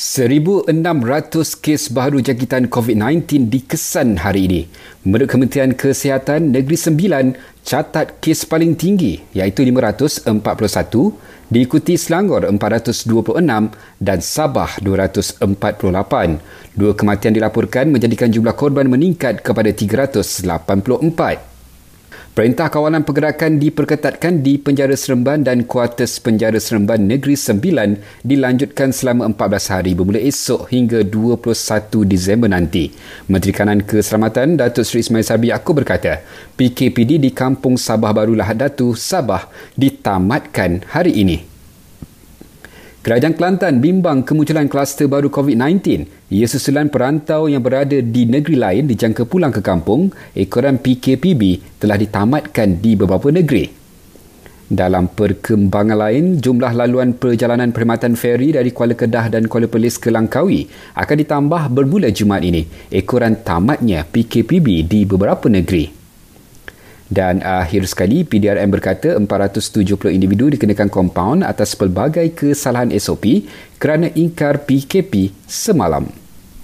1,600 kes baru jangkitan COVID-19 dikesan hari ini. Menurut Kementerian Kesihatan, Negeri Sembilan catat kes paling tinggi iaitu 541, diikuti Selangor 426 dan Sabah 248. Dua kematian dilaporkan menjadikan jumlah korban meningkat kepada 384. Perintah Kawalan Pergerakan diperketatkan di Penjara Seremban dan Kuartus Penjara Seremban Negeri Sembilan dilanjutkan selama 14 hari bermula esok hingga 21 Disember nanti. Menteri Kanan Keselamatan Datuk Seri Ismail Sabri Yaakob berkata, PKPD di Kampung Sabah Baru Lahad Datu, Sabah ditamatkan hari ini. Kerajaan Kelantan bimbang kemunculan kluster baru COVID-19. Ia susulan perantau yang berada di negeri lain dijangka pulang ke kampung. Ekoran PKPB telah ditamatkan di beberapa negeri. Dalam perkembangan lain, jumlah laluan perjalanan perkhidmatan feri dari Kuala Kedah dan Kuala Perlis ke Langkawi akan ditambah bermula Jumaat ini. Ekoran tamatnya PKPB di beberapa negeri. Dan akhir sekali, PDRM berkata 470 individu dikenakan kompaun atas pelbagai kesalahan SOP kerana ingkar PKP semalam.